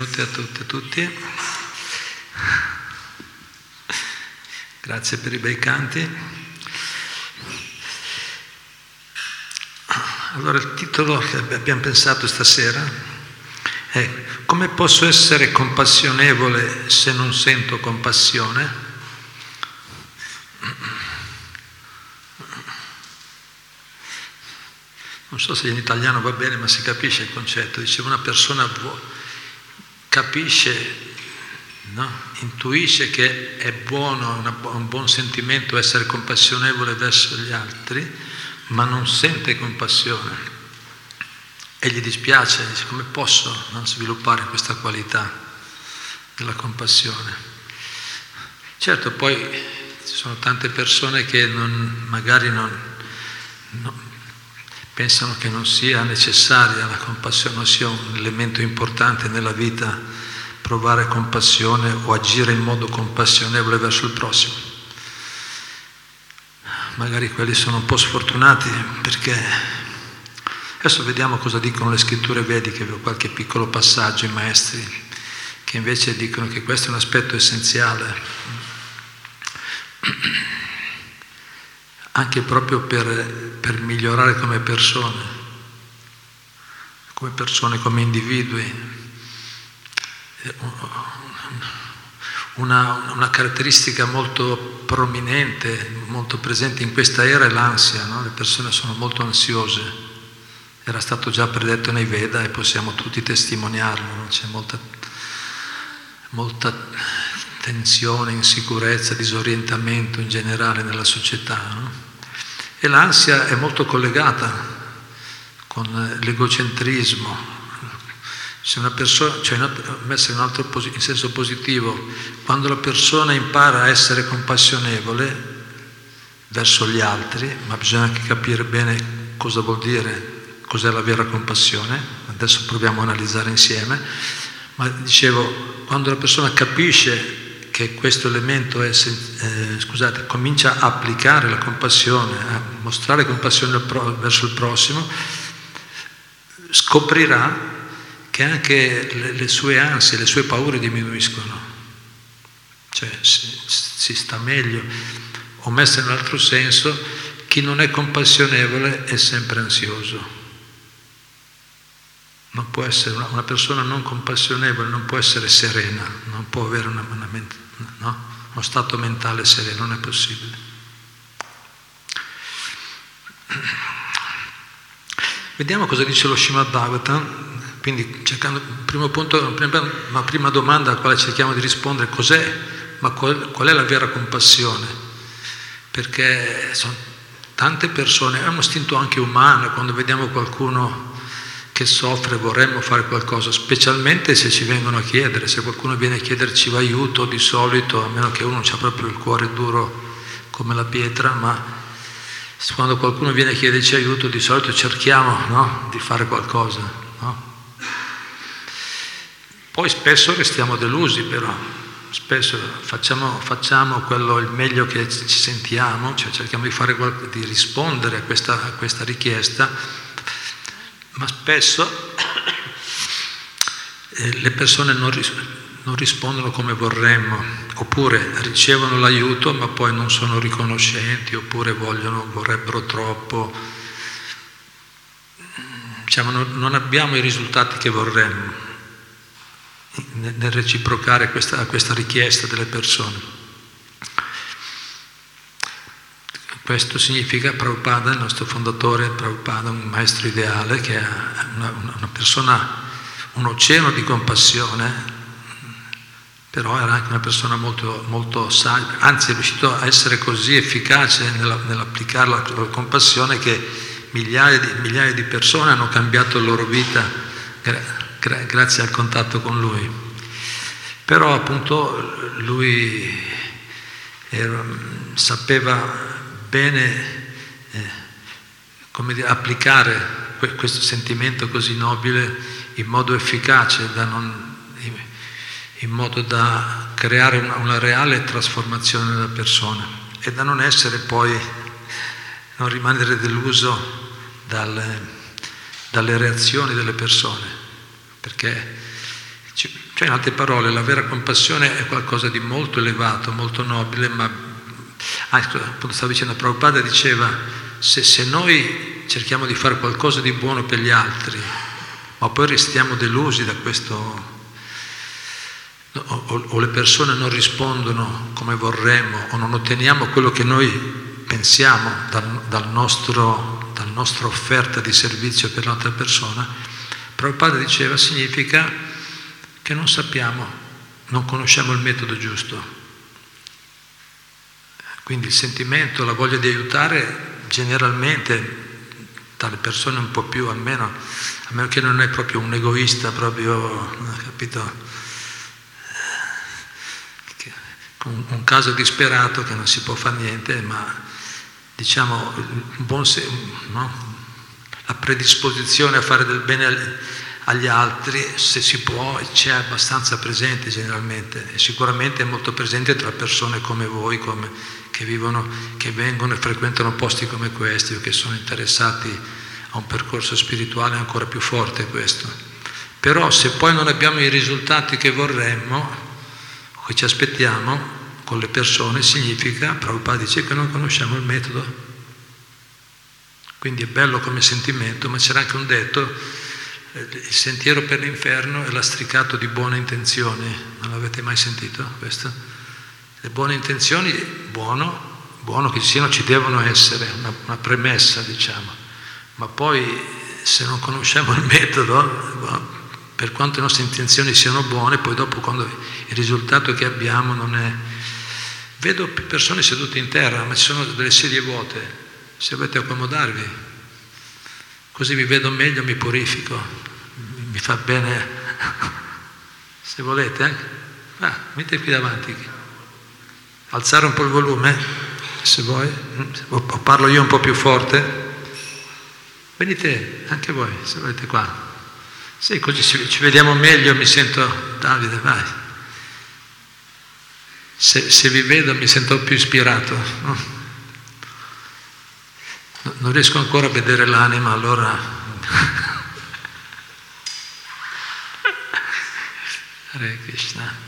Benvenuti a tutte e tutti. Grazie per i bei canti. Allora il titolo che abbiamo pensato stasera è Come posso essere compassionevole se non sento compassione? Non so se in italiano va bene, ma si capisce il concetto. Dice una persona vuole capisce, no? intuisce che è buono, una, un buon sentimento essere compassionevole verso gli altri, ma non sente compassione e gli dispiace, dice come posso non sviluppare questa qualità della compassione. Certo, poi ci sono tante persone che non, magari non, non pensano che non sia necessaria la compassione, non sia un elemento importante nella vita provare compassione o agire in modo compassionevole verso il prossimo. Magari quelli sono un po' sfortunati perché adesso vediamo cosa dicono le scritture vediche, ho qualche piccolo passaggio i maestri che invece dicono che questo è un aspetto essenziale anche proprio per, per migliorare come persone, come persone, come individui. Una, una, caratteristica molto prominente, molto presente in questa era è l'ansia, no? le persone sono molto ansiose, era stato già predetto nei Veda e possiamo tutti testimoniarlo, no? c'è molta, molta tensione, insicurezza, disorientamento in generale nella società. No? E l'ansia è molto collegata con l'egocentrismo. Se una persona, cioè messa in, altro, in senso positivo, quando la persona impara a essere compassionevole verso gli altri, ma bisogna anche capire bene cosa vuol dire, cos'è la vera compassione, adesso proviamo a analizzare insieme, ma dicevo, quando la persona capisce che questo elemento è, eh, scusate, comincia a applicare la compassione, a mostrare compassione verso il prossimo, scoprirà che anche le, le sue ansie, le sue paure diminuiscono, cioè si, si sta meglio, o messa in un altro senso, chi non è compassionevole è sempre ansioso. Non può essere una persona non compassionevole, non può essere serena, non può avere una, una mente no? uno stato mentale sereno, non è possibile. Vediamo cosa dice lo Srimad Bhagavatam, quindi cercando, primo punto, una prima domanda alla quale cerchiamo di rispondere, cos'è, ma qual, qual è la vera compassione? Perché sono tante persone, è un istinto anche umano, quando vediamo qualcuno che soffre, vorremmo fare qualcosa, specialmente se ci vengono a chiedere, se qualcuno viene a chiederci aiuto, di solito, a meno che uno non ha proprio il cuore duro come la pietra, ma quando qualcuno viene a chiederci aiuto, di solito cerchiamo no, di fare qualcosa. No? Poi spesso restiamo delusi però, spesso facciamo, facciamo quello il meglio che ci sentiamo, cioè cerchiamo di, fare, di rispondere a questa, a questa richiesta ma spesso eh, le persone non, ris- non rispondono come vorremmo, oppure ricevono l'aiuto ma poi non sono riconoscenti, oppure vogliono, vorrebbero troppo. Diciamo, non abbiamo i risultati che vorremmo nel reciprocare questa, questa richiesta delle persone. Questo significa Prabhupada, il nostro fondatore Prabhupada, un maestro ideale che è una, una persona, un oceano di compassione, però era anche una persona molto, molto saggia, anzi è riuscito a essere così efficace nella, nell'applicare la, la, compassione che migliaia di, migliaia di, persone hanno cambiato la loro vita gra, gra, grazie al contatto con lui. Però appunto lui era, sapeva bene eh, dire, applicare questo sentimento così nobile in modo efficace, non, in modo da creare una, una, reale trasformazione della persona e da non essere poi, non rimanere deluso dalle, dalle reazioni delle persone, perché Cioè, in altre parole, la vera compassione è qualcosa di molto elevato, molto nobile, ma ah, appunto stavo dicendo, Prabhupada diceva, se, se noi cerchiamo di fare qualcosa di buono per gli altri, ma poi restiamo delusi da questo o, o, le persone non rispondono come vorremmo o non otteniamo quello che noi pensiamo dal, dal nostro, dalla nostra offerta di servizio per l'altra persona, Prabhupada diceva significa che non sappiamo, non conosciamo il metodo giusto. Quindi il sentimento, la voglia di aiutare generalmente dalle persone un po' più, almeno, a meno che non è proprio un egoista, proprio, capito? un, un caso disperato che non si può fare niente, ma diciamo buon, no? la predisposizione a fare del bene agli altri, se si può, c'è abbastanza presente generalmente e sicuramente è molto presente tra persone come voi, come, che vivono, che vengono e frequentano posti come questi o che sono interessati a un percorso spirituale ancora più forte questo. Però se poi non abbiamo i risultati che vorremmo, che ci aspettiamo con le persone significa, Prabhupada dice che non conosciamo il metodo. Quindi è bello come sentimento, ma c'era anche un detto, eh, il sentiero per l'inferno è lastricato di buone intenzioni. Non l'avete mai sentito questo? Le buone intenzioni, buono, buono che ci siano, ci devono essere, una, una premessa diciamo, ma poi se non conosciamo il metodo, per quanto le nostre intenzioni siano buone, poi dopo quando il risultato che abbiamo non è... Vedo persone sedute in terra, ma ci sono delle sedie vuote, se volete accomodarvi, così vi vedo meglio, mi purifico, mi fa bene, se volete, eh? ah, mettete qui davanti, alzare un po' il volume, se vuoi, o parlo io un po' più forte, venite anche voi, se volete qua. Sì, così ci vediamo meglio, mi sento, Davide, vai. Se, se vi vedo mi sento più ispirato. No? Non riesco ancora a vedere l'anima, allora... Hare Krishna.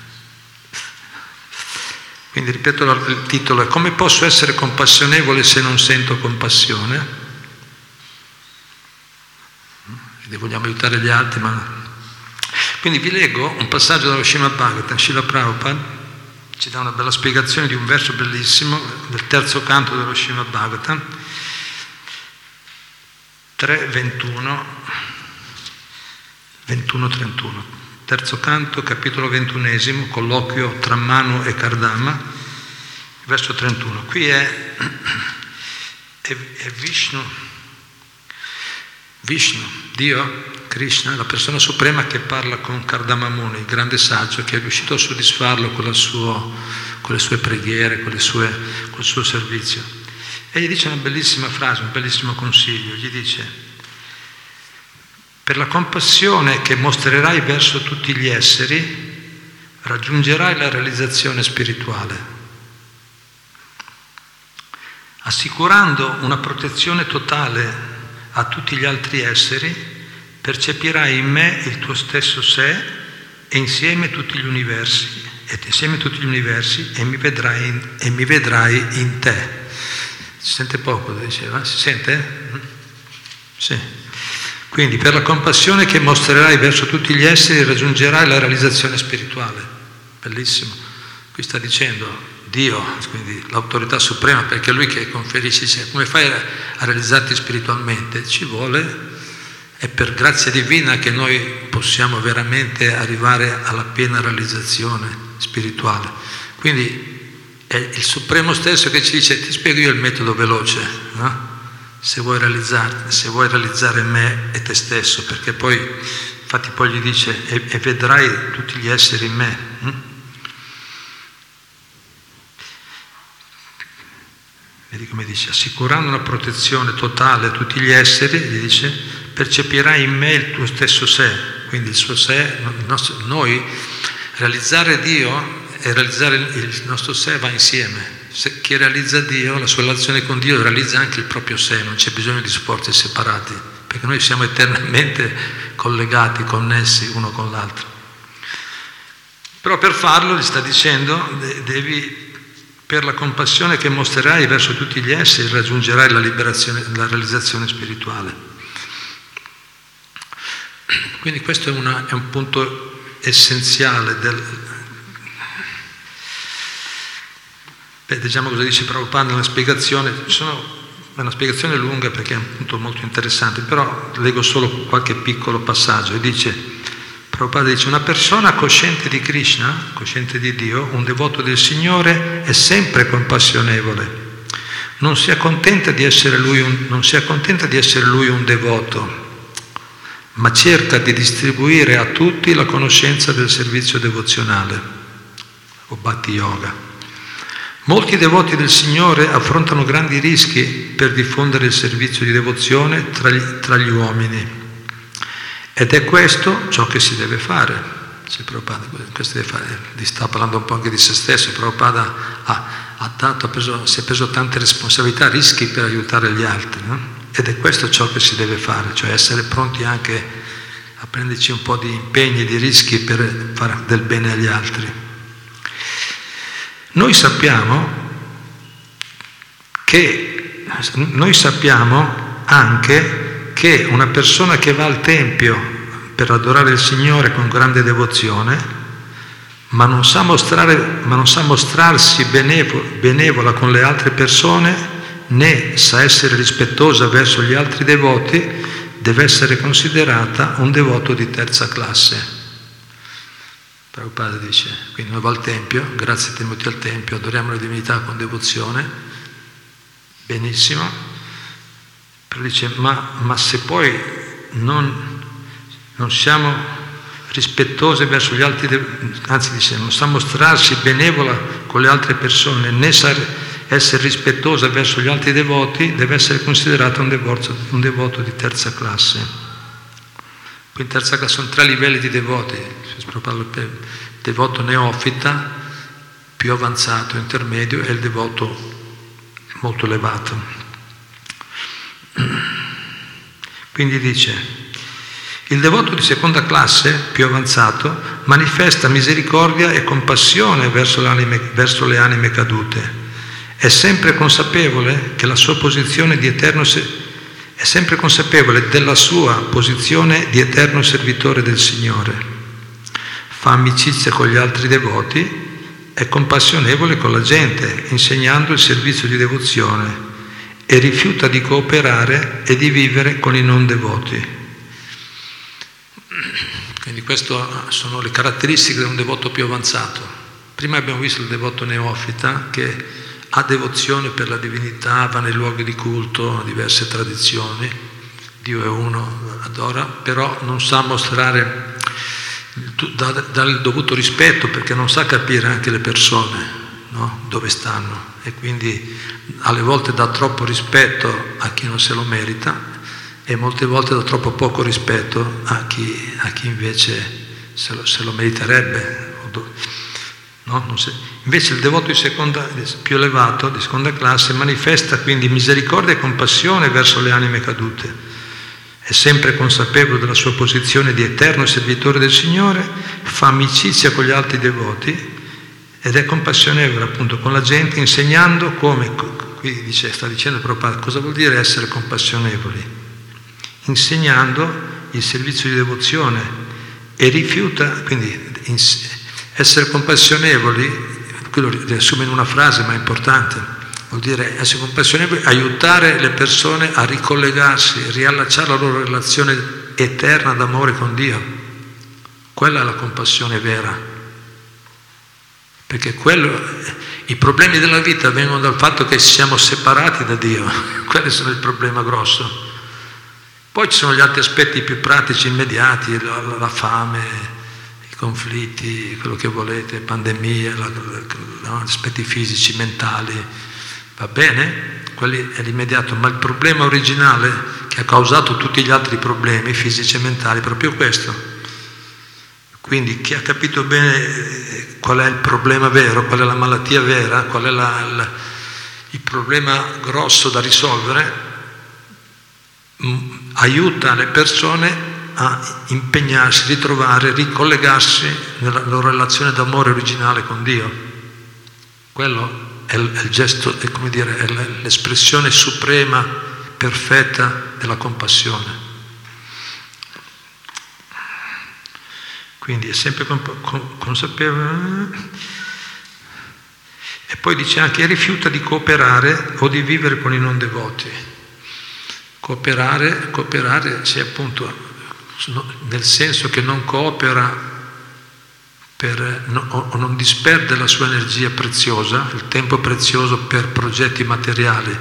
Quindi ripeto il titolo, come posso essere compassionevole se non sento compassione? vogliamo aiutare gli altri, ma... Quindi vi leggo un passaggio dallo Srimad Bhagavatam, Srila Prabhupada ci dà una bella spiegazione di un verso bellissimo del terzo canto dello Srimad Bhagavatam, 3.21, 21-31, terzo canto, capitolo ventunesimo, colloquio tra Manu e Kardama, verso 31. Qui è, è, è Vishnu Vishnu, Dio, Krishna, la persona suprema che parla con Kardamamuni, il grande saggio che è riuscito a soddisfarlo con, suo, con le sue preghiere, con, sue, con il suo servizio. E gli dice una bellissima frase, un bellissimo consiglio, gli dice, per la compassione che mostrerai verso tutti gli esseri, raggiungerai la realizzazione spirituale, assicurando una protezione totale a tutti gli altri esseri, percepirai in me il tuo stesso sé e insieme tutti gli universi, ed insieme tutti gli universi e mi vedrai in, e mi vedrai in te. Si sente poco, diceva? Si sente? Mm? Sì. Quindi per la compassione che mostrerai verso tutti gli esseri raggiungerai la realizzazione spirituale. Bellissimo. Qui sta dicendo Dio, quindi l'autorità suprema, perché è Lui che conferisce, come fai a realizzarti spiritualmente? Ci vuole, è per grazia divina che noi possiamo veramente arrivare alla piena realizzazione spirituale. Quindi è il Supremo stesso che ci dice, ti spiego io il metodo veloce, no? Se, vuoi se vuoi realizzare me e te stesso, perché poi, infatti poi gli dice, e, e vedrai tutti gli esseri in me. Hm? Vedi come dice, assicurando una protezione totale a tutti gli esseri, gli dice, percepirai in me il tuo stesso sé, quindi il suo sé, il nostro, noi, realizzare Dio e realizzare il nostro sé va insieme. Se, chi realizza Dio, la sua relazione con Dio, realizza anche il proprio sé, non c'è bisogno di sforzi separati, perché noi siamo eternamente collegati, connessi uno con l'altro. Però per farlo, gli sta dicendo, devi, per la compassione che mostrerai verso tutti gli esseri, raggiungerai la, la realizzazione spirituale. Quindi questo è, una, è un punto essenziale del, Beh, diciamo cosa dice Prabhupada nella spiegazione, sono, è una spiegazione lunga perché è un molto interessante, però leggo solo qualche piccolo passaggio. E dice, Prabhupada dice, una persona cosciente di Krishna, cosciente di Dio, un devoto del Signore, è sempre compassionevole, non si accontenta di essere lui un, non si accontenta di essere lui un devoto, ma cerca di distribuire a tutti la conoscenza del servizio devozionale. O Bhakti Yoga. Molti devoti del Signore affrontano grandi rischi per diffondere il servizio di devozione tra gli, tra gli uomini. Ed è questo ciò che si deve fare. Se Prabhupada, questo deve fare, sta parlando un po' anche di se stesso, Prabhupada ha, ha dato, ha preso, si è preso tante responsabilità, rischi per aiutare gli altri. No? Ed è questo ciò che si deve fare, cioè essere pronti anche a prenderci un po' di impegni, di rischi per fare del bene agli altri. Noi sappiamo che, noi sappiamo anche che una persona che va al Tempio per adorare il Signore con grande devozione, ma non sa, mostrare, ma non sa mostrarsi benevola, benevola con le altre persone, né sa essere rispettosa verso gli altri devoti, deve essere considerata un devoto di terza classe. Prabhupada dice, quindi noi va al Tempio, grazie tenuti al Tempio, adoriamo la divinità con devozione, benissimo, però dice, ma, ma se poi non, non siamo rispettosi verso gli altri, anzi dice, non sa mostrarsi benevola con le altre persone, né sa essere rispettosa verso gli altri devoti, deve essere considerata un un devoto di terza classe. Qui in terza classe sono tre livelli di devoti, il devoto neofita, più avanzato, intermedio e il devoto molto elevato. Quindi dice, il devoto di seconda classe, più avanzato, manifesta misericordia e compassione verso, verso le anime cadute. È sempre consapevole che la sua posizione di eterno è sempre consapevole della sua posizione di eterno servitore del Signore. Fa amicizia con gli altri devoti, è compassionevole con la gente, insegnando il servizio di devozione e rifiuta di cooperare e di vivere con i non devoti. Quindi queste sono le caratteristiche di un devoto più avanzato. Prima abbiamo visto il devoto neofita che ha devozione per la divinità, va nei luoghi di culto, diverse tradizioni, Dio è uno, adora, però non sa mostrare, dare il dovuto rispetto perché non sa capire anche le persone, no? dove stanno e quindi alle volte dà troppo rispetto a chi non se lo merita e molte volte dà troppo poco rispetto a chi, a chi invece se lo, se lo meriterebbe. No? Si... Invece il devoto seconda, più elevato, di seconda classe, manifesta quindi misericordia e compassione verso le anime cadute. È sempre consapevole della sua posizione di eterno servitore del Signore, fa amicizia con gli altri devoti ed è compassionevole appunto con la gente, insegnando come, qui dice, sta dicendo Prabhupada, cosa vuol dire essere compassionevoli? Insegnando il servizio di devozione e rifiuta, quindi essere compassionevoli, quello riassume in una frase ma è importante, vuol dire essere compassionevoli, aiutare le persone a ricollegarsi, riallacciare la loro relazione eterna d'amore con Dio. Quella è la compassione vera. Perché quello, i problemi della vita vengono dal fatto che siamo separati da Dio, quello è il problema grosso. Poi ci sono gli altri aspetti più pratici, immediati, la, la fame, conflitti, quello che volete, no, aspetti fisici, mentali, va bene? Quelli è l'immediato, ma il problema originale che ha causato tutti gli altri problemi fisici e mentali è proprio questo. Quindi chi ha capito bene eh, qual è il problema vero, qual è la malattia vera, qual è la, la, il problema grosso da risolvere, aiuta le persone a impegnarsi, ritrovare, ricollegarsi nella loro relazione d'amore originale con Dio. Quello è il, gesto, è come dire, è l'espressione suprema, perfetta della compassione. Quindi è sempre consapevole. E poi dice anche rifiuta di cooperare o di vivere con i non devoti. Cooperare, cooperare sia appunto nel senso che non coopera per, no, o non disperde la sua energia preziosa, il tempo prezioso per progetti materiali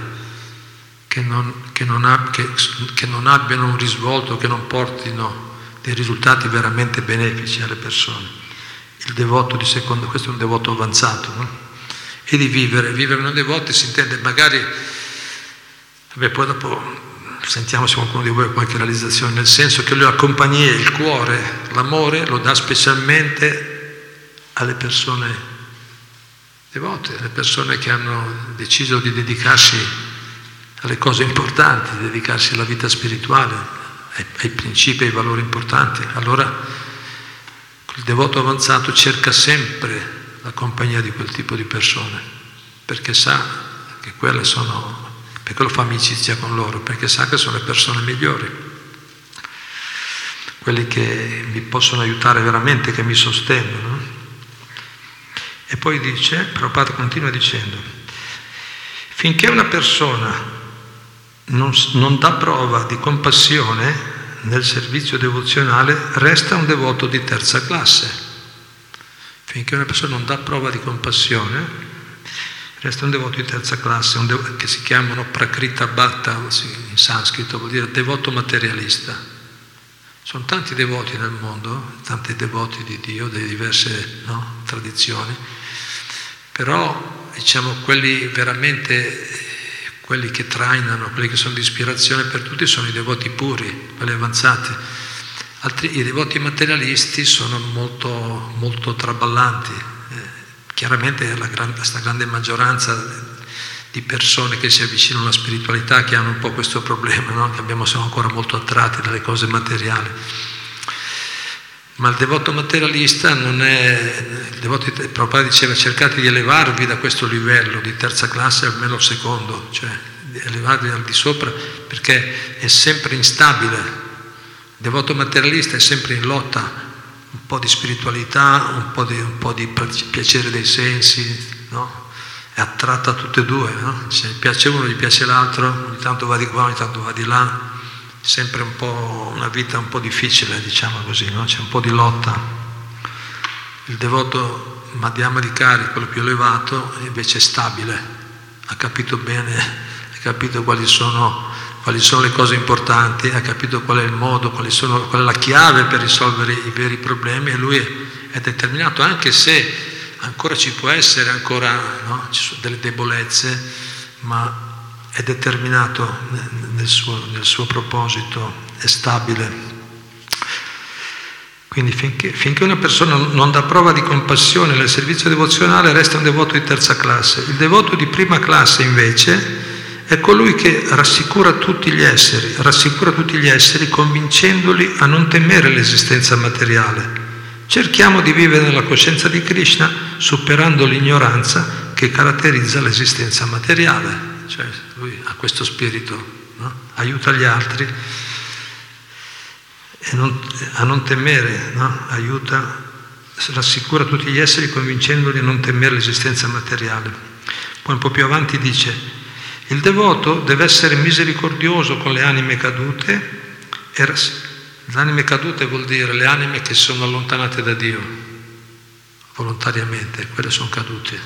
che non, che non, ha, che, che non abbiano un risvolto, che non portino dei risultati veramente benefici alle persone. Il devoto di secondo, questo è un devoto avanzato, no? E di vivere, vivere non devoti si intende magari, vabbè poi dopo sentiamo se qualcuno di voi ha qualche realizzazione, nel senso che la compagnia, il cuore, l'amore lo dà specialmente alle persone devote, alle persone che hanno deciso di dedicarsi alle cose importanti, di dedicarsi alla vita spirituale, ai, ai principi, ai valori importanti. Allora il devoto avanzato cerca sempre la compagnia di quel tipo di persone, perché sa che quelle sono quello fa amicizia con loro, perché sa che sono le persone migliori, quelli che mi possono aiutare veramente, che mi sostengono. E poi dice, Prabhupada continua dicendo, finché una persona non, non dà prova di compassione nel servizio devozionale, resta un devoto di terza classe. Finché una persona non dà prova di compassione, Resta un devoto di terza classe, devoto, che si chiamano Prakrita Bhatta in sanscrito, vuol dire devoto materialista. Sono tanti devoti nel mondo, tanti devoti di Dio, delle diverse no, tradizioni, però diciamo quelli veramente, quelli che trainano, quelli che sono di ispirazione per tutti sono i devoti puri, quelli avanzati. Altri, I devoti materialisti sono molto, molto traballanti, Chiaramente la gran, questa grande maggioranza di persone che si avvicinano alla spiritualità che hanno un po' questo problema, no? che abbiamo, siamo ancora molto attratti dalle cose materiali. Ma il devoto materialista non è, il devoto Prabhupada diceva cercate di elevarvi da questo livello di terza classe almeno al secondo, cioè elevarvi al di sopra perché è sempre instabile. Il devoto materialista è sempre in lotta un po' di spiritualità, un po' di, un po di piacere dei sensi, no? È attratta a tutte e due, no? Se piace uno, gli piace l'altro, ogni tanto va di qua, ogni tanto va di là, sempre un po' una vita un po' difficile, diciamo così, no? C'è un po' di lotta. Il devoto Madhyama di Cari, quello più elevato, invece è stabile, ha capito bene, ha capito quali sono quali sono le cose importanti, ha capito qual è il modo, sono, qual è la chiave per risolvere i veri problemi e lui è determinato, anche se ancora ci può essere ancora no? ci sono delle debolezze, ma è determinato nel suo, nel suo proposito, è stabile. Quindi finché, finché, una persona non dà prova di compassione nel servizio devozionale resta un devoto di terza classe. Il devoto di prima classe invece è colui che rassicura tutti gli esseri, rassicura tutti gli esseri convincendoli a non temere l'esistenza materiale. Cerchiamo di vivere nella coscienza di Krishna superando l'ignoranza che caratterizza l'esistenza materiale. Cioè lui ha questo spirito, no? aiuta gli altri non, a non temere, no? aiuta, rassicura tutti gli esseri convincendoli a non temere l'esistenza materiale. Poi un po' più avanti dice il devoto deve essere misericordioso con le anime cadute. Le anime cadute vuol dire le anime che sono allontanate da Dio volontariamente, quelle sono cadute.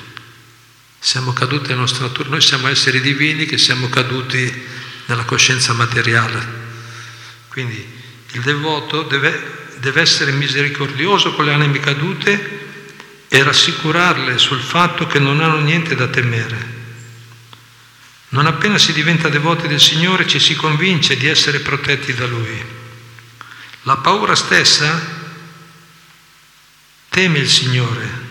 Siamo caduti nella nostra natura, noi siamo esseri divini che siamo caduti nella coscienza materiale. Quindi il devoto deve, deve essere misericordioso con le anime cadute e rassicurarle sul fatto che non hanno niente da temere. Non appena si diventa devoti del Signore ci si convince di essere protetti da Lui. La paura stessa teme il Signore.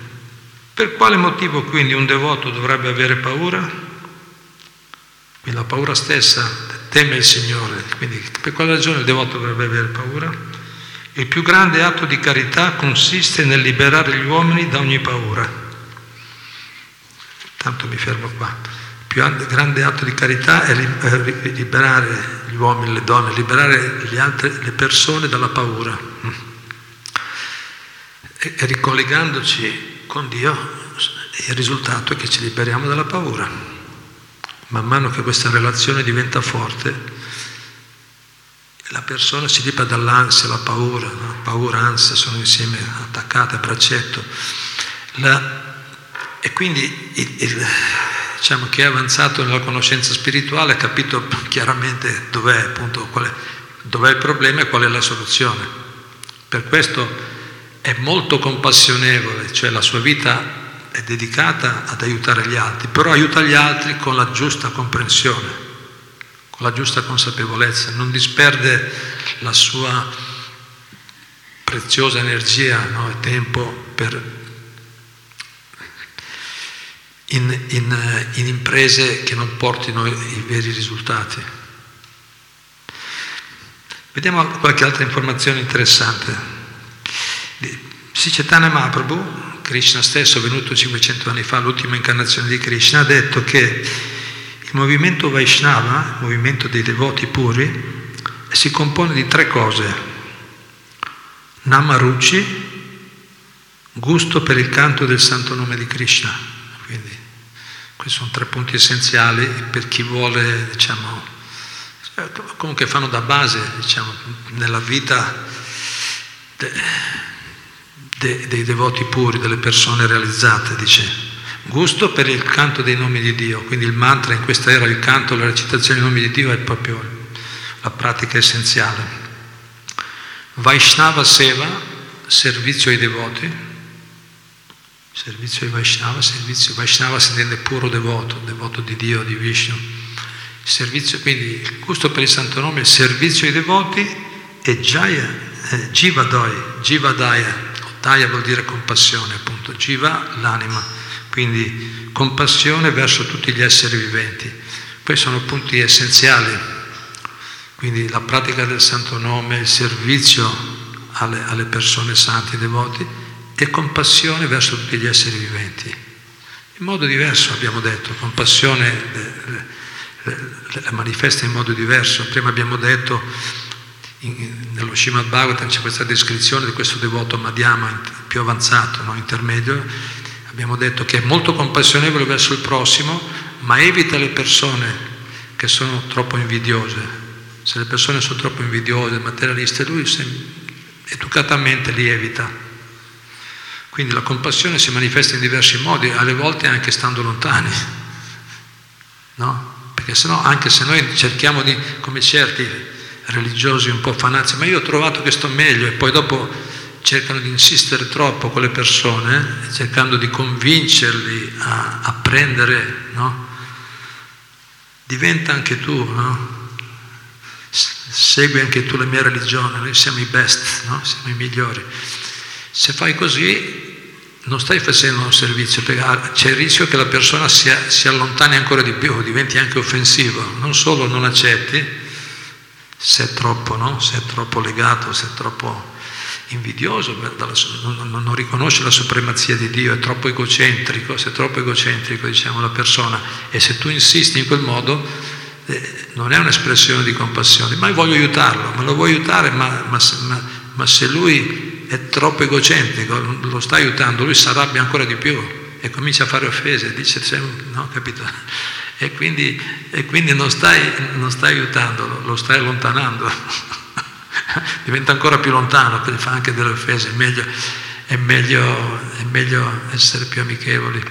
Per quale motivo quindi un devoto dovrebbe avere paura? Quindi la paura stessa teme il Signore. Quindi per quale ragione il devoto dovrebbe avere paura? Il più grande atto di carità consiste nel liberare gli uomini da ogni paura. Tanto mi fermo qua. Più grande atto di carità è eh, liberare gli uomini, le donne, liberare altre, le persone dalla paura. E, e ricollegandoci con Dio, il risultato è che ci liberiamo dalla paura. Man mano che questa relazione diventa forte, la persona si libera dall'ansia, la paura, no? paura, ansia sono insieme attaccate a braccetto. La, e quindi il, il, diciamo, chi è avanzato nella conoscenza spirituale ha capito chiaramente dov'è, appunto, è, dov'è il problema e qual è la soluzione. Per questo è molto compassionevole, cioè la sua vita è dedicata ad aiutare gli altri, però aiuta gli altri con la giusta comprensione con la giusta consapevolezza, non disperde la sua preziosa energia no, e tempo per, in, in, in imprese che non portino i veri risultati. Vediamo qualche altra informazione interessante. Sicetana Mahaprabhu, Krishna stesso, venuto 500 anni fa, l'ultima incarnazione di Krishna, ha detto che il movimento Vaishnava, il movimento dei devoti puri, si compone di tre cose. Namaruci, gusto per il canto del santo nome di Krishna. Quindi questi sono tre punti essenziali per chi vuole, diciamo, comunque fanno da base, diciamo, nella vita de, de, dei devoti puri, delle persone realizzate, dice. Gusto per il canto dei nomi di Dio, quindi il mantra in questa era, il canto, la recitazione dei nomi di Dio è proprio la pratica essenziale. Vaishnava Seva, servizio ai devoti, servizio ai Vaishnava, servizio Vaishnava si intende puro devoto, devoto di Dio, di Vishnu. Servizio, quindi il gusto per il santo nome, il servizio ai devoti e Jaya, eh, Jiva Doi, Jiva Daya, vuol dire compassione appunto, Jiva l'anima quindi compassione verso tutti gli esseri viventi. Poi sono punti essenziali, quindi la pratica del santo nome, il servizio alle, alle persone sante, devoti e compassione verso tutti gli esseri viventi. In modo diverso abbiamo detto, compassione la manifesta in modo diverso. Prima abbiamo detto, in, nello Srimad Bhagavatam c'è questa descrizione di questo devoto Madhyama più avanzato, no? intermedio, Abbiamo detto che è molto compassionevole verso il prossimo, ma evita le persone che sono troppo invidiose. Se le persone sono troppo invidiose, materialiste, lui educatamente li evita. Quindi la compassione si manifesta in diversi modi, alle volte anche stando lontani. No? Perché sennò, anche se noi cerchiamo di, come certi religiosi un po' fanatici, ma io ho trovato che sto meglio e poi dopo cercano di insistere troppo con le persone, cercando di convincerli a, a prendere, no? diventa anche tu, no? segui anche tu la mia religione, noi siamo i best, no? siamo i migliori. Se fai così non stai facendo un servizio, c'è il rischio che la persona si, si allontani ancora di più, diventi anche offensivo, non solo non accetti, se è troppo, no? se è troppo legato, se è troppo invidioso, non, non, riconosce la supremazia di Dio, è troppo egocentrico, se è troppo egocentrico diciamo la persona e se tu insisti in quel modo eh, non è un'espressione di compassione, ma voglio aiutarlo, ma lo vuoi aiutare, ma, ma, ma, ma se lui è troppo egocentrico, lo sta aiutando, lui si arrabbia ancora di più e comincia a fare offese, dice, no, capito? E quindi, e quindi non, stai, non stai aiutandolo, lo stai allontanando. diventa ancora più lontano, perché fa anche delle offese, è meglio, è meglio, è meglio essere più amichevoli.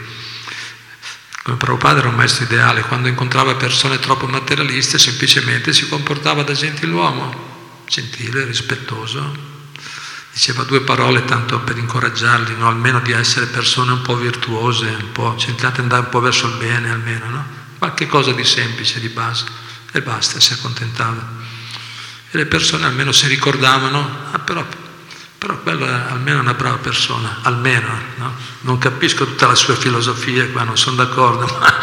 Come Prabhupada era un maestro ideale, quando incontrava persone troppo materialiste semplicemente si comportava da gentiluomo, gentile, rispettoso, diceva due parole tanto per incoraggiarli, no? almeno di essere persone un po' virtuose, un po' cercate di andare un po' verso il bene almeno, no? qualche cosa di semplice, di base, e basta, si accontentava e le persone almeno si ricordavano, ah, però, però quello è almeno una brava persona, almeno, no? non capisco tutta la sua filosofia qua, non sono d'accordo, ma,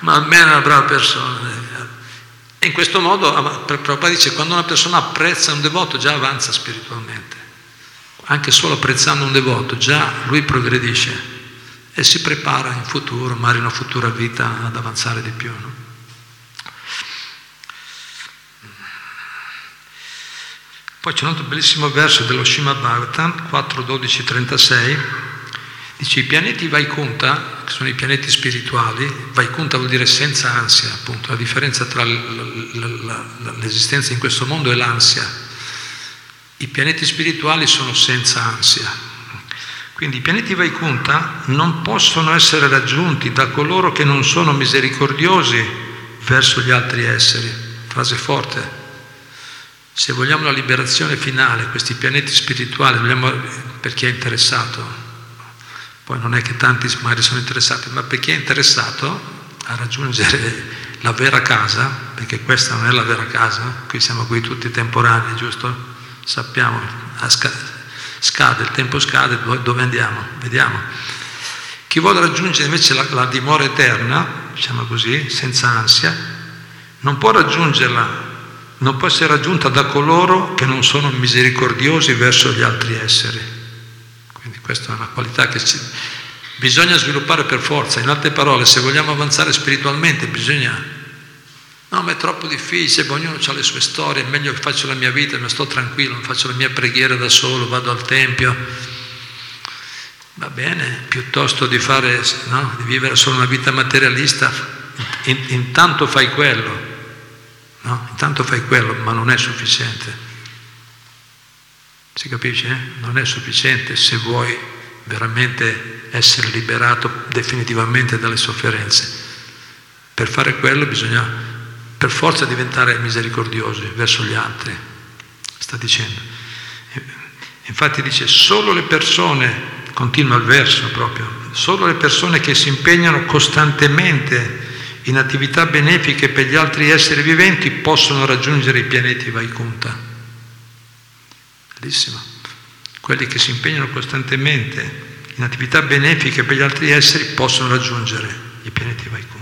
ma almeno è una brava persona. E in questo modo, Prabhupada dice, quando una persona apprezza un devoto già avanza spiritualmente, anche solo apprezzando un devoto, già lui progredisce e si prepara in futuro, magari in una futura vita, ad avanzare di più. No? Poi c'è un altro bellissimo verso dello Srimad Bhagavatam 4, 12, 36, dice i pianeti Vaikunta, che sono i pianeti spirituali, Vaikunta vuol dire senza ansia, appunto, la differenza tra l'esistenza in questo mondo e l'ansia. I pianeti spirituali sono senza ansia, quindi i pianeti Vaikunta non possono essere raggiunti da coloro che non sono misericordiosi verso gli altri esseri. Frase forte. Se vogliamo la liberazione finale, questi pianeti spirituali, vogliamo, per chi è interessato, poi non è che tanti magari sono interessati, ma per chi è interessato a raggiungere la vera casa, perché questa non è la vera casa, qui siamo qui tutti temporanei, giusto? Sappiamo, scade, il tempo scade, dove andiamo? Vediamo. Chi vuole raggiungere invece la, la dimora eterna, diciamo così, senza ansia, non può raggiungerla, non può essere raggiunta da coloro che non sono misericordiosi verso gli altri esseri. Quindi questa è una qualità che ci, bisogna sviluppare per forza. In altre parole, se vogliamo avanzare spiritualmente, bisogna No, ma è troppo difficile, ognuno ha le sue storie, è meglio che faccio la mia vita, ma sto tranquillo, faccio la mia preghiera da solo, vado al Tempio. Va bene, piuttosto di, fare, no, di vivere solo una vita materialista, in, intanto fai quello, no? intanto fai quello, ma non è sufficiente. Si capisce? Eh? Non è sufficiente se vuoi veramente essere liberato definitivamente dalle sofferenze. Per fare quello bisogna per forza diventare misericordiosi verso gli altri, sta dicendo. Infatti dice solo le persone, continua il verso proprio, solo le persone che si impegnano costantemente in attività benefiche per gli altri esseri viventi possono raggiungere i pianeti Vaikunta. Bellissimo. Quelli che si impegnano costantemente in attività benefiche per gli altri esseri possono raggiungere i pianeti Vaikunta.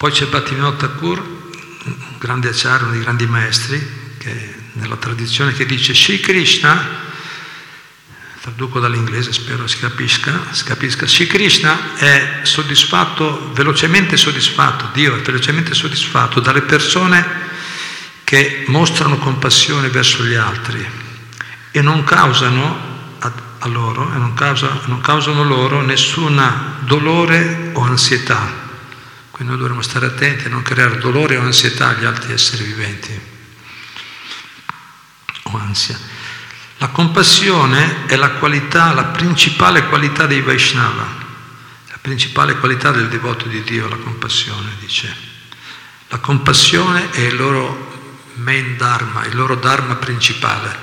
Poi c'è Bhattivinoda Thakur, un grande acciario, uno dei grandi maestri, che nella tradizione che dice Sri Krishna, traduco dall'inglese, spero si capisca, si capisca, Sri Krishna è soddisfatto, velocemente soddisfatto, Dio è velocemente soddisfatto dalle persone che mostrano compassione verso gli altri e non causano a, a loro, non, causa, non causano loro nessun dolore o ansietà. Quindi noi dovremmo stare attenti a non creare dolore o ansietà agli altri esseri viventi. O ansia. La compassione è la qualità, la principale qualità dei Vaishnava, la principale qualità del devoto di Dio, la compassione, dice. La compassione è il loro main dharma, il loro dharma principale,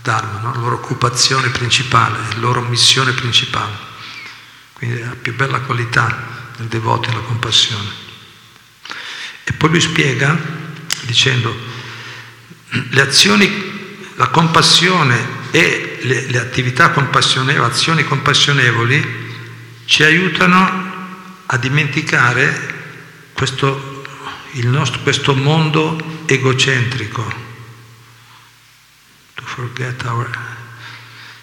dharma, no? la loro occupazione principale, la loro missione principale. Quindi è la più bella qualità del devoto e la compassione. E poi lui spiega dicendo le azioni, la compassione e le, le attività compassionevoli, azioni compassionevoli ci aiutano a dimenticare questo, nostro, questo mondo egocentrico. Our,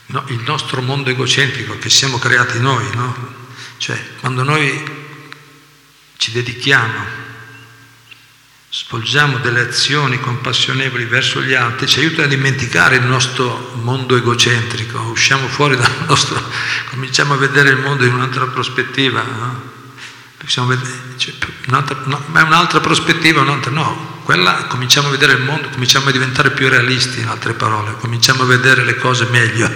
no, il nostro mondo egocentrico che siamo creati noi, no? Cioè, quando noi ci dedichiamo, svolgiamo delle azioni compassionevoli verso gli altri, ci aiuta a dimenticare il nostro mondo egocentrico, usciamo fuori dal nostro, cominciamo a vedere il mondo in un'altra prospettiva, no? Vedere, cioè, un'altra, no, ma è un'altra prospettiva, un'altra, no, quella cominciamo a vedere il mondo, cominciamo a diventare più realisti, in altre parole, cominciamo a vedere le cose meglio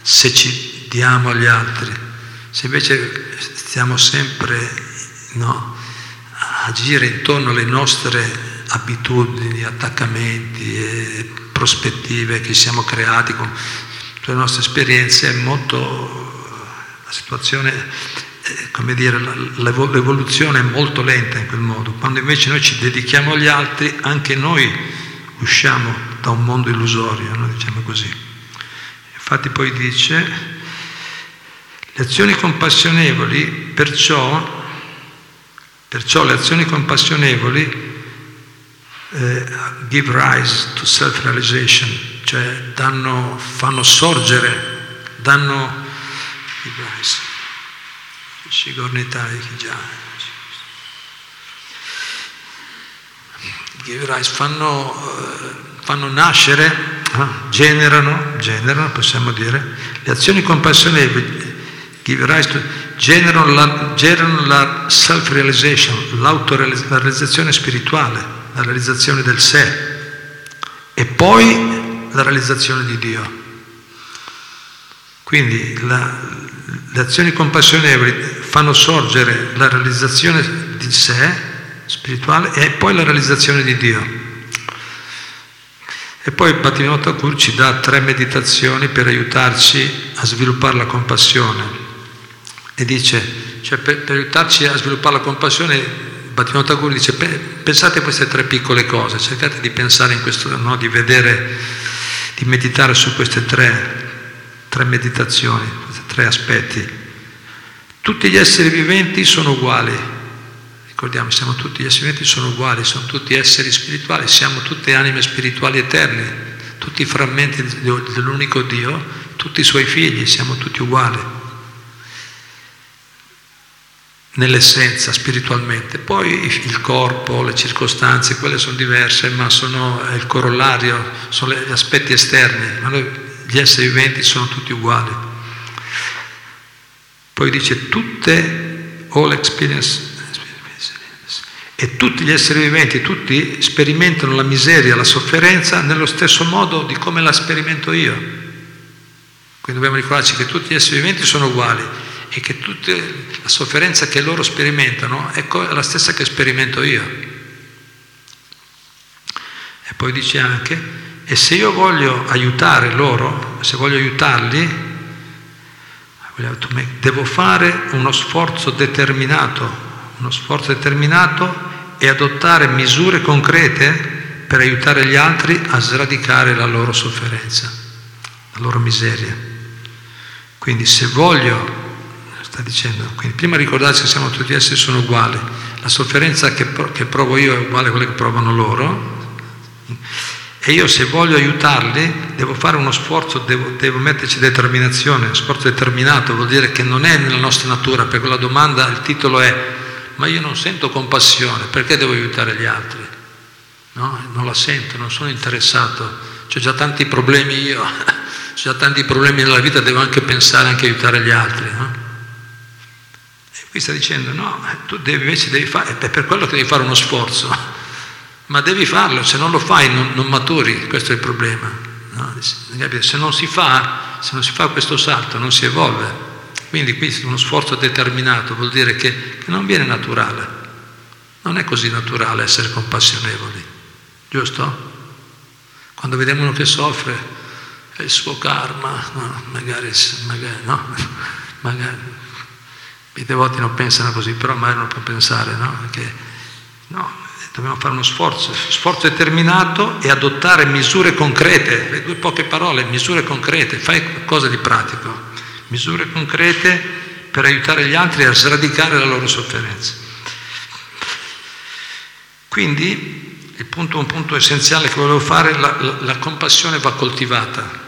se ci diamo agli altri, se invece stiamo sempre no? agire intorno alle nostre abitudini, attaccamenti e prospettive che siamo creati con le nostre esperienze, è molto la situazione, come dire, l'evoluzione è molto lenta in quel modo. Quando invece noi ci dedichiamo agli altri, anche noi usciamo da un mondo illusorio, no? diciamo così. Infatti poi dice, le azioni compassionevoli perciò Perciò le azioni compassionevoli eh, give rise to self-realization, cioè danno, fanno sorgere, danno fanno, eh, fanno nascere, eh, generano, generano, possiamo dire, le azioni compassionevoli give rise to, generano la, self-realization, la realizzazione spirituale, la realizzazione del sé e poi la realizzazione di Dio. Quindi la, le azioni compassionevoli fanno sorgere la realizzazione di sé spirituale e poi la realizzazione di Dio. E poi Bhaktivinoda Thakur ci dà tre meditazioni per aiutarci a sviluppare la compassione e dice, cioè per, per aiutarci a sviluppare la compassione, Bhaktivinoda Thakur dice, pensate a queste tre piccole cose, cercate di pensare in questo, no, di vedere, di meditare su queste tre, tre meditazioni, questi tre aspetti. Tutti gli esseri viventi sono uguali, ricordiamo, siamo tutti gli esseri viventi sono uguali, sono tutti esseri spirituali, siamo tutte anime spirituali eterne, tutti frammenti dell'unico Dio, tutti i suoi figli, siamo tutti uguali nell'essenza spiritualmente. Poi il corpo, le circostanze, quelle sono diverse, ma sono il corollario, sono gli aspetti esterni, ma noi, gli esseri viventi sono tutti uguali. Poi dice tutte, all experience, e tutti gli esseri viventi, tutti sperimentano la miseria, la sofferenza nello stesso modo di come la sperimento io. Quindi dobbiamo ricordarci che tutti gli esseri viventi sono uguali e che tutta la sofferenza che loro sperimentano è la stessa che sperimento io. E poi dice anche, e se io voglio aiutare loro, se voglio aiutarli, devo fare uno sforzo determinato, uno sforzo determinato e adottare misure concrete per aiutare gli altri a sradicare la loro sofferenza, la loro miseria. Quindi se voglio sta dicendo. Quindi prima ricordarsi che siamo tutti esseri sono uguali, la sofferenza che, che provo io è uguale a quella che provano loro e io se voglio aiutarli devo fare uno sforzo, devo, devo metterci determinazione, uno sforzo determinato vuol dire che non è nella nostra natura, perché la domanda, il titolo è ma io non sento compassione, perché devo aiutare gli altri? No? Non la sento, non sono interessato, ho già tanti problemi io, ho già tanti problemi nella vita, devo anche pensare anche aiutare gli altri. No? Qui sta dicendo no, tu devi, invece devi fare, è per quello che devi fare uno sforzo, ma devi farlo, se non lo fai non, non maturi, questo è il problema. No? Se non si fa, se non si fa questo salto non si evolve. Quindi qui uno sforzo determinato vuol dire che, che non viene naturale. Non è così naturale essere compassionevoli, giusto? Quando vediamo uno che soffre, è il suo karma, no, magari, magari, no, magari i devoti non pensano così, però mai non può pensare, no? Perché no, dobbiamo fare uno sforzo, sforzo determinato e adottare misure concrete, le due poche parole, misure concrete, fai qualcosa di pratico, misure concrete per aiutare gli altri a sradicare la loro sofferenza. Quindi il punto, un punto essenziale che volevo fare, la, la, la compassione va coltivata.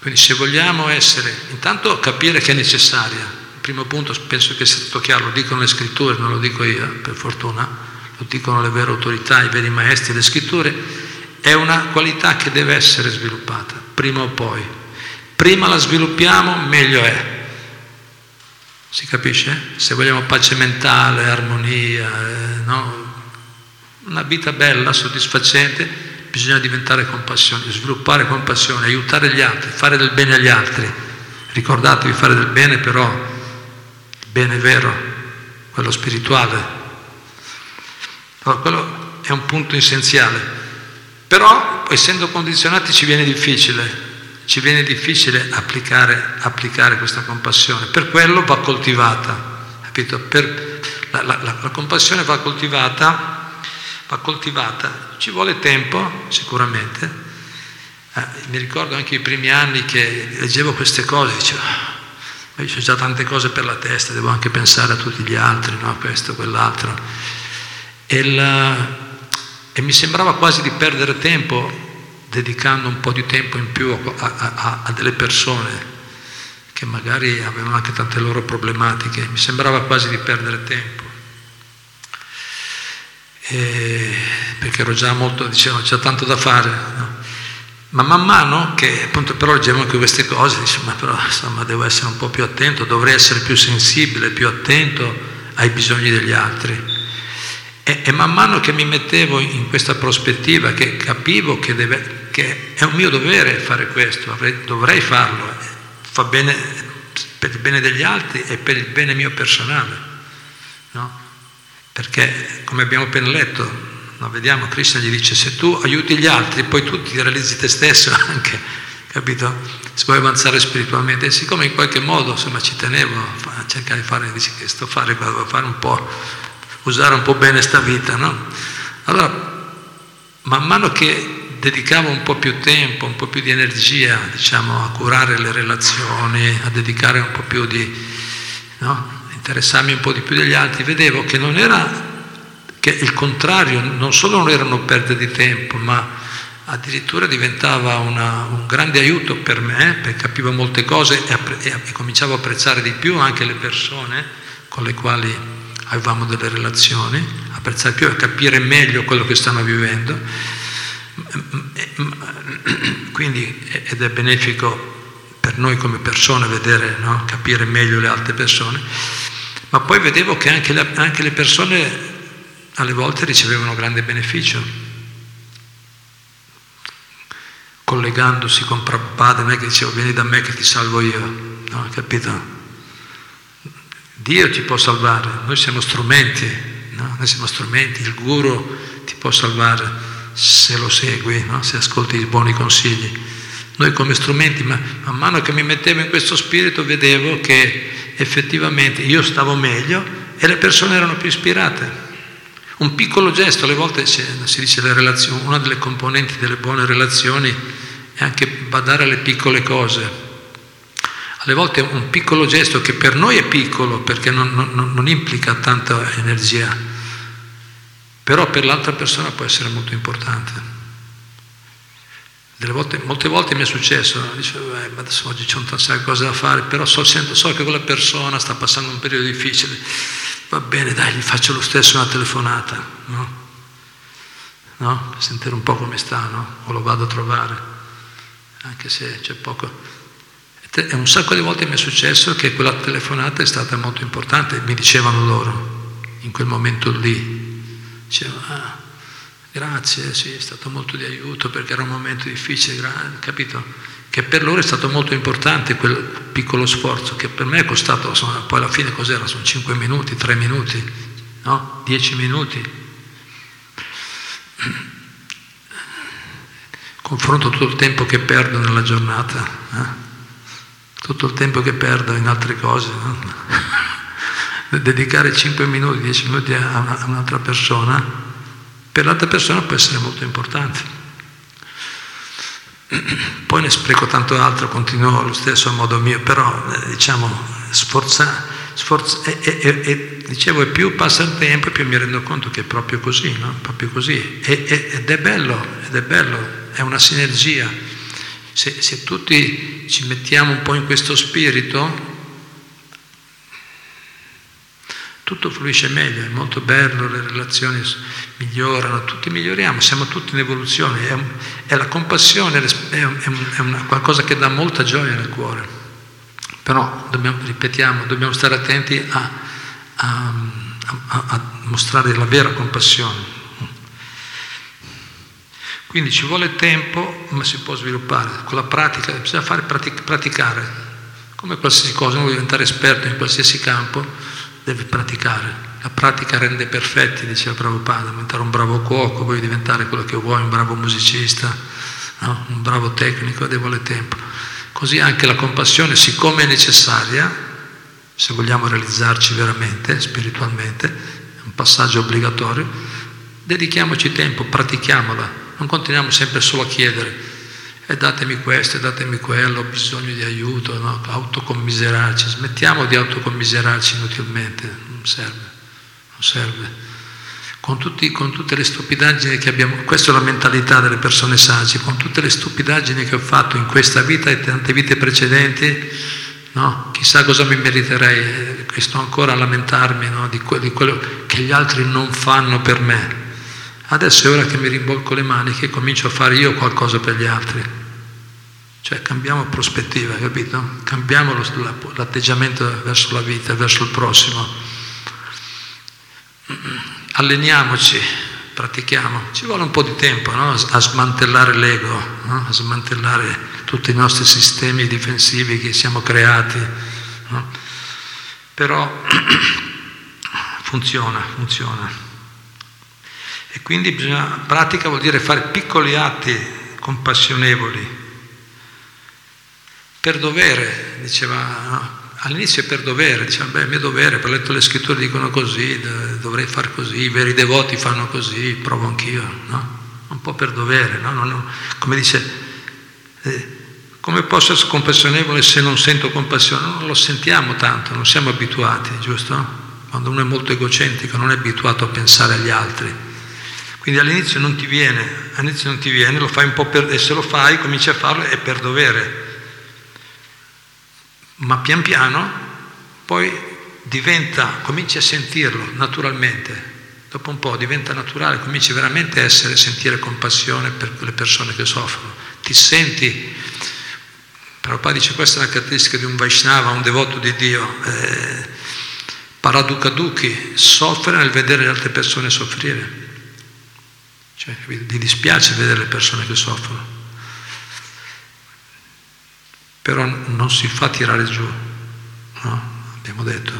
Quindi se vogliamo essere, intanto capire che è necessaria, primo punto penso che sia stato chiaro, lo dicono le scritture, non lo dico io, per fortuna, lo dicono le vere autorità, i veri maestri, le scritture, è una qualità che deve essere sviluppata, prima o poi. Prima la sviluppiamo, meglio è. Si capisce? Se vogliamo pace mentale, armonia, eh, no? una vita bella, soddisfacente, bisogna diventare compassione, sviluppare compassione, aiutare gli altri, fare del bene agli altri. Ricordatevi fare del bene però bene vero, quello spirituale. Allora, quello è un punto essenziale. Però, essendo condizionati, ci viene difficile, ci viene difficile applicare, applicare questa compassione. Per quello va coltivata, capito? Per, la, la, la, compassione va coltivata, va coltivata, ci vuole tempo sicuramente. Eh, mi ricordo anche i primi anni che leggevo queste cose, dicevo, io ho già tante cose per la testa, devo anche pensare a tutti gli altri, no? questo, quell'altro. E, la, e mi sembrava quasi di perdere tempo dedicando un po' di tempo in più a, a, a delle persone che magari avevano anche tante loro problematiche, mi sembrava quasi di perdere tempo. E, perché ero già molto, dicevo, c'è tanto da fare. No? Ma man mano che appunto però leggevo anche queste cose, dicevo, ma però insomma devo essere un po' più attento, dovrei essere più sensibile, più attento ai bisogni degli altri. E, e man mano che mi mettevo in questa prospettiva, che capivo che, deve, che è un mio dovere fare questo, avrei, dovrei farlo, fa bene per il bene degli altri e per il bene mio personale. No? Perché, come abbiamo appena letto, no, vediamo, Krishna gli dice, se tu aiuti gli altri, poi tu ti realizzi te stesso anche, capito? Si può avanzare spiritualmente. E siccome in qualche modo, insomma, ci tenevo a cercare di fare, dice che sto fare fare un po' usare un po' bene sta vita, no? Allora, man mano che dedicavo un po' più tempo, un po' più di energia, diciamo, a curare le relazioni, a dedicare un po' più di, no? interessarmi un po' di più degli altri, vedevo che non era, che il contrario, non solo non erano perdite di tempo, ma addirittura diventava una, un grande aiuto per me, perché capivo molte cose e, e, e cominciavo a apprezzare di più anche le persone con le quali avevamo delle relazioni, apprezzare più e capire meglio quello che stanno vivendo. Quindi, ed è benefico per noi come persone vedere, no? capire meglio le altre persone, ma poi vedevo che anche le, anche le persone alle volte ricevevano grande beneficio, collegandosi con Prabhupada, non è che dicevo vieni da me che ti salvo io, no? capito? Dio ti può salvare, noi siamo strumenti, no? noi siamo strumenti, il guru ti può salvare se lo segui, no? se ascolti i buoni consigli. Noi come strumenti, ma man mano che mi mettevo in questo spirito vedevo che effettivamente io stavo meglio e le persone erano più ispirate. Un piccolo gesto, alle volte si dice una delle componenti delle buone relazioni è anche badare alle piccole cose, alle volte un piccolo gesto che per noi è piccolo perché non, non, non implica tanta energia, però per l'altra persona può essere molto importante. Volte, molte volte mi è successo, no? dicevo, eh, adesso oggi c'è un sacco di cose da fare, però so, sento, so che quella persona sta passando un periodo difficile, va bene, dai, gli faccio lo stesso una telefonata, no? no? Per sentire un po' come sta, no? O lo vado a trovare, anche se c'è poco. E un sacco di volte mi è successo che quella telefonata è stata molto importante, mi dicevano loro in quel momento lì. Dicevano, ah, grazie, sì, è stato molto di aiuto perché era un momento difficile, capito? Che per loro è stato molto importante quel piccolo sforzo, che per me è costato, insomma, poi alla fine cos'era? Sono 5 minuti, 3 minuti, no? 10 minuti. Confronto tutto il tempo che perdo nella giornata. Eh? tutto il tempo che perdo in altre cose. No? Dedicare 5 minuti, 10 minuti a, una, a un'altra persona, per l'altra persona può essere molto importante. Poi ne spreco tanto altro, continuo lo stesso modo mio, però eh, diciamo sforza, sforza e, e, e, dicevo, e più passa il tempo, più mi rendo conto che è proprio così, no? proprio così. ed è bello, ed è bello, è una sinergia se, se tutti ci mettiamo un po' in questo spirito, tutto fluisce meglio, è molto bello, le relazioni migliorano, tutti miglioriamo, siamo tutti in evoluzione, è, è la compassione, è, è una, qualcosa che dà molta gioia nel cuore, però dobbiamo, ripetiamo, dobbiamo stare attenti a, a, a, a mostrare la vera compassione. Quindi ci vuole tempo, ma si può sviluppare. Con la pratica, bisogna fare pratic- praticare. Come qualsiasi cosa, uno vuole diventare esperto in qualsiasi campo, deve praticare. La pratica rende perfetti, diceva Prabhupada, diventare un bravo cuoco, vuoi diventare quello che vuoi, un bravo musicista, no? un bravo tecnico, ed vuole tempo. Così anche la compassione, siccome è necessaria, se vogliamo realizzarci veramente, spiritualmente, è un passaggio obbligatorio, dedichiamoci tempo, pratichiamola non continuiamo sempre solo a chiedere e datemi questo, e datemi quello, ho bisogno di aiuto, no? autocommiserarci, smettiamo di autocommiserarci inutilmente, non serve, non serve. con, tutti, con, tutte le stupidaggini che abbiamo, questa è la mentalità delle persone sagge, con tutte le stupidaggini che ho fatto in questa vita e tante vite precedenti, no? chissà cosa mi meriterei e sto ancora a lamentarmi no? di, que- di, quello che gli altri non fanno per me. Adesso è ora che mi rimbolco le maniche e comincio a fare io qualcosa per gli altri. Cioè cambiamo prospettiva, capito? Cambiamo lo, l'atteggiamento verso la vita, verso il prossimo. Alleniamoci, pratichiamo. Ci vuole un po' di tempo no? a smantellare l'ego, no? a smantellare tutti i nostri sistemi difensivi che siamo creati. No? Però funziona, funziona. E quindi bisogna, pratica vuol dire fare piccoli atti compassionevoli, per dovere, diceva, no? All'inizio è per dovere, diceva, beh, mio dovere, ho letto le scritture dicono così, dovrei fare così, i veri devoti fanno così, provo anch'io, no? Un po' per dovere, no? Non, come dice, eh, come posso essere compassionevole se non sento compassione? Non lo sentiamo tanto, non siamo abituati, giusto? Quando uno è molto egocentrico non è abituato a pensare agli altri. Quindi all'inizio non ti viene, all'inizio non ti viene, lo fai un po' per, e se lo fai cominci a farlo è per dovere. Ma pian piano poi diventa, cominci a sentirlo naturalmente. Dopo un po' diventa naturale, cominci veramente a essere, sentire compassione per quelle persone che soffrono. Ti senti, Prabhupada dice questa è una caratteristica di un Vaishnava, un devoto di Dio. Eh, Paradukaduki soffre nel vedere le altre persone soffrire. Cioè, ti dispiace vedere le persone che soffrono, però non si fa tirare giù, no? abbiamo detto,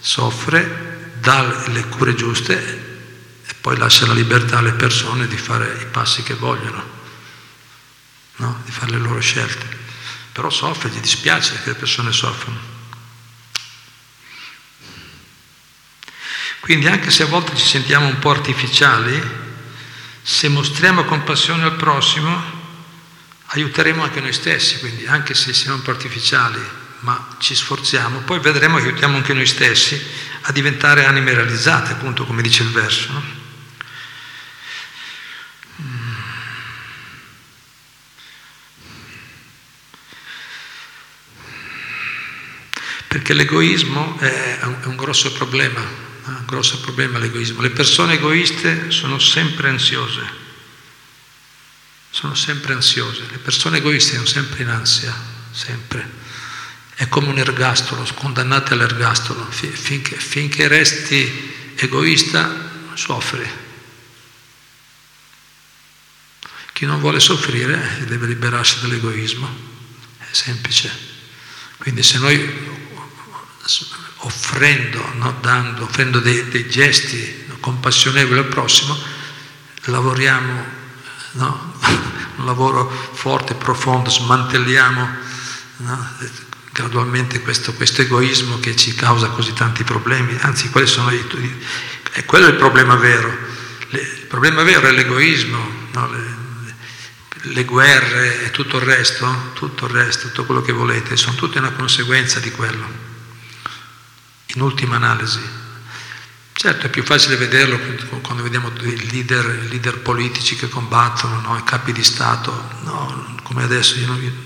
soffre, dà le cure giuste e poi lascia la libertà alle persone di fare i passi che vogliono, no? di fare le loro scelte. Però soffre, gli dispiace che le persone soffrono. Quindi anche se a volte ci sentiamo un po' artificiali, se mostriamo compassione al prossimo, aiuteremo anche noi stessi, quindi anche se siamo artificiali, ma ci sforziamo, poi vedremo aiutiamo anche noi stessi a diventare anime realizzate, appunto come dice il verso. No? Perché l'egoismo è un grosso problema un grosso problema l'egoismo. Le persone egoiste sono sempre ansiose, sono sempre ansiose, le persone egoiste sono sempre in ansia, sempre. È come un ergastolo, condannate all'ergastolo, finché, finché resti egoista soffri. Chi non vuole soffrire deve liberarsi dall'egoismo, è semplice. Quindi se noi offrendo, no? Dando, offrendo dei, dei gesti compassionevoli al prossimo, lavoriamo, no? un lavoro forte, profondo, smantelliamo gradualmente questo, questo, egoismo che ci causa così tanti problemi, anzi quelli sono i, è quello il problema vero, le, il problema vero è l'egoismo, le, le guerre e tutto il resto, tutto il resto, tutto quello che volete, sono tutte una conseguenza di quello in ultima analisi. Certo è più facile vederlo quando vediamo i leader, leader politici che combattono, no? i capi di Stato, no, come adesso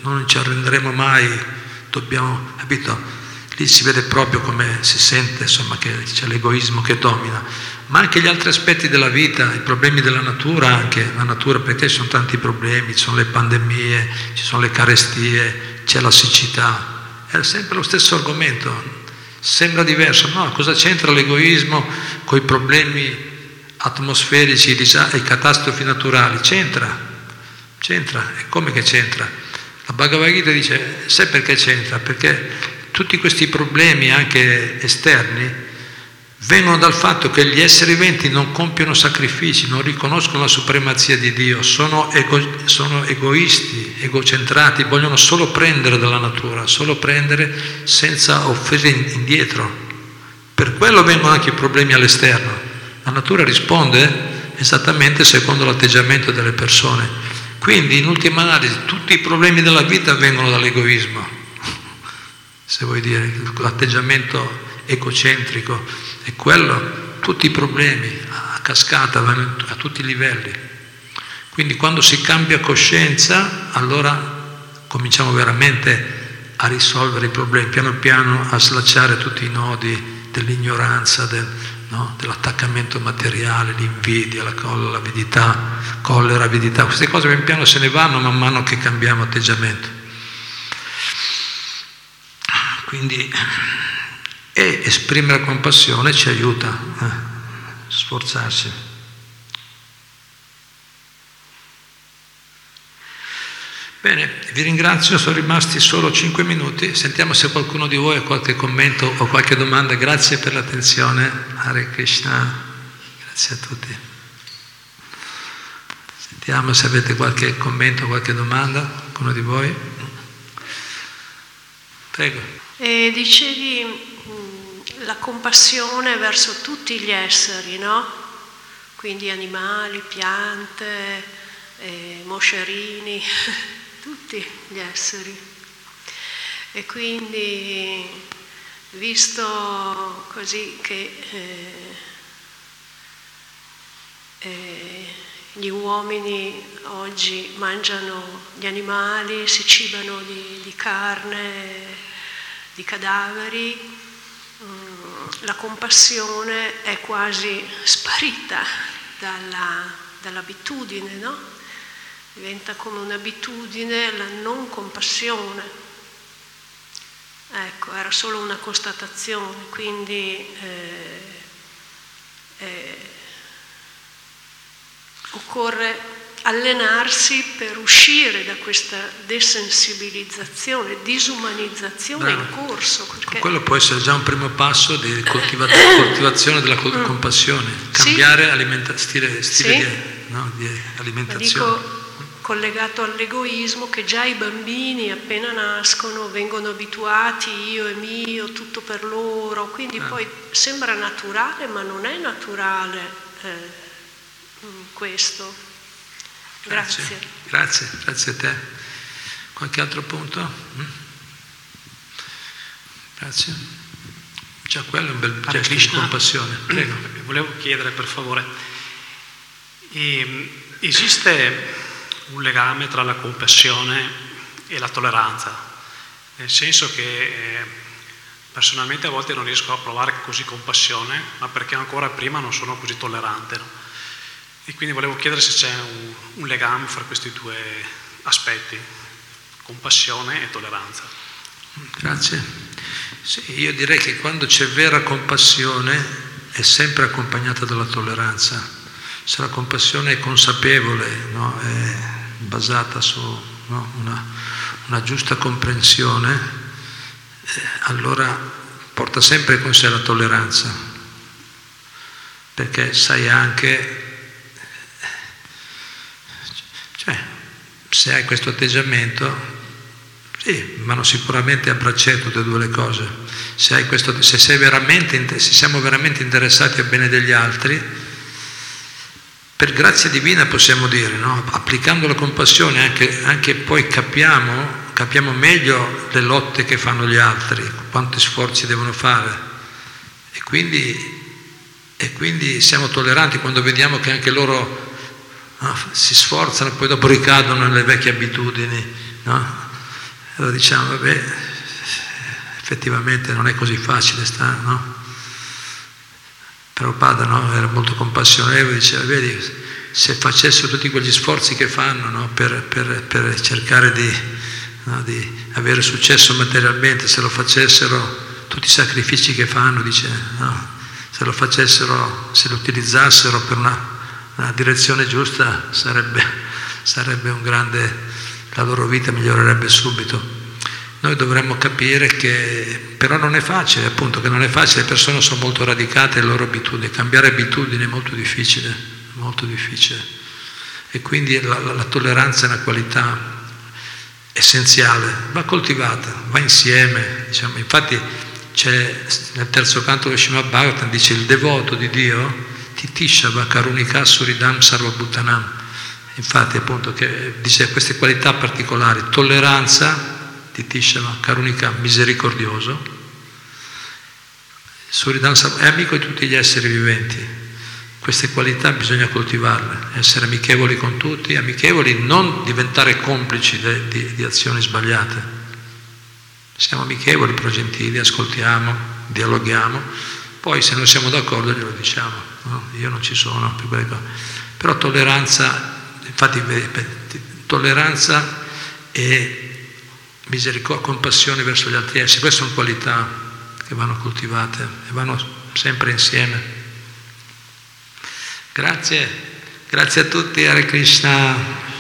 non, ci arrenderemo mai, dobbiamo, capito? Lì si vede proprio come si sente, insomma, che c'è l'egoismo che domina, ma anche gli altri aspetti della vita, i problemi della natura, anche la natura, perché ci sono tanti problemi, ci sono le pandemie, ci sono le carestie, c'è la siccità, è sempre lo stesso argomento, Sembra diverso, no, cosa c'entra l'egoismo con i problemi atmosferici e catastrofi naturali? C'entra, c'entra, e come che c'entra? La Bhagavad Gita dice, sai perché c'entra? Perché tutti questi problemi anche esterni vengono dal fatto che gli esseri viventi non compiono sacrifici, non riconoscono la supremazia di Dio, sono, ego, sono, egoisti, egocentrati, vogliono solo prendere dalla natura, solo prendere senza offrire indietro. Per quello vengono anche i problemi all'esterno. La natura risponde esattamente secondo l'atteggiamento delle persone. Quindi, in ultima analisi, tutti i problemi della vita vengono dall'egoismo, se vuoi dire, l'atteggiamento egocentrico e quello, tutti i problemi, cascata, vanno a tutti i livelli. Quindi quando si cambia coscienza, allora cominciamo veramente a risolvere i problemi, piano piano a slacciare tutti i nodi dell'ignoranza, del, no? dell'attaccamento materiale, l'invidia, la collera, l'avidità, collera, avidità. Queste cose pian piano se ne vanno man mano che cambiamo atteggiamento. Quindi, e esprimere compassione ci aiuta a sforzarsi. Bene, vi ringrazio, sono rimasti solo 5 minuti. Sentiamo se qualcuno di voi ha qualche commento o qualche domanda. Grazie per l'attenzione. Hare Krishna. Grazie a tutti. Sentiamo se avete qualche commento o qualche domanda, qualcuno di voi. Prego. E dicevi la compassione verso tutti gli esseri, no? Quindi animali, piante, eh, moscerini. tutti gli esseri. E quindi, visto così che eh, eh, gli uomini oggi mangiano gli animali, si cibano di, di carne, di cadaveri, la compassione è quasi sparita dalla, dall'abitudine, no? diventa come un'abitudine la non compassione. Ecco, era solo una constatazione, quindi eh, eh, occorre allenarsi per uscire da questa desensibilizzazione, disumanizzazione Bravo. in corso. Perché... Quello può essere già un primo passo di coltiva- coltivazione della mm. compassione, cambiare sì. alimenta- stile, stile sì. di, no, di, alimentazione collegato all'egoismo che già i bambini appena nascono vengono abituati io e mio, tutto per loro, quindi ah. poi sembra naturale ma non è naturale eh, questo. Grazie. grazie. Grazie, grazie a te. Qualche altro punto? Mm? Grazie. Già quello è un bel già Krishna, compassione. Prego. Volevo chiedere per favore, ehm, esiste un legame tra la compassione e la tolleranza, nel senso che eh, personalmente a volte non riesco a provare così compassione, ma perché ancora prima non sono così tollerante. No? E quindi volevo chiedere se c'è un, un legame fra questi due aspetti, compassione e tolleranza. Grazie. Sì, io direi che quando c'è vera compassione è sempre accompagnata dalla tolleranza. Se la compassione è consapevole, no? è basata su no, una, una, giusta comprensione, eh, allora porta sempre con sé la tolleranza, perché sai anche, cioè, se hai questo atteggiamento, sì, vanno sicuramente a braccetto le due le cose. Se, questo, se, se siamo veramente interessati al bene degli altri, per grazia divina possiamo dire, no? applicando la compassione anche, anche poi capiamo, capiamo meglio le lotte che fanno gli altri, quanti sforzi devono fare e quindi, e quindi siamo tolleranti quando vediamo che anche loro no, si sforzano e poi dopo ricadono nelle vecchie abitudini. No? Allora diciamo, vabbè, effettivamente non è così facile stare, no? Prabhupada no? era molto compassionevole, diceva, vedi, se facessero tutti quegli sforzi che fanno no? per, per, per, cercare di, no? di, avere successo materialmente, se lo facessero, tutti i sacrifici che fanno, dice, se lo facessero, se lo utilizzassero per una, una direzione giusta, sarebbe, sarebbe un grande, la loro vita migliorerebbe subito. Noi dovremmo capire che però non è facile, appunto, che non è facile, le persone sono molto radicate alle loro abitudini, cambiare abitudini è molto difficile, molto difficile. E quindi la, la, la tolleranza è una qualità essenziale, va coltivata, va insieme. Diciamo. Infatti c'è nel terzo canto dello Bhagavatam dice il devoto di Dio Titishava Karunika Suridam Sarvabhutanam. Infatti appunto che dice queste qualità particolari, tolleranza, Titishava, Karunika, misericordioso, Suridansa è amico di tutti gli esseri viventi, queste qualità bisogna coltivarle, essere amichevoli con tutti, amichevoli, non diventare complici de, di, di azioni sbagliate. Siamo amichevoli, però gentili, ascoltiamo, dialoghiamo, poi se non siamo d'accordo glielo diciamo, no? io non ci sono per quelle cose. Però tolleranza, infatti tolleranza e misericordia, compassione verso gli altri esseri, queste sono qualità che vanno coltivate e vanno sempre insieme. Grazie, grazie a tutti, Hare Krishna.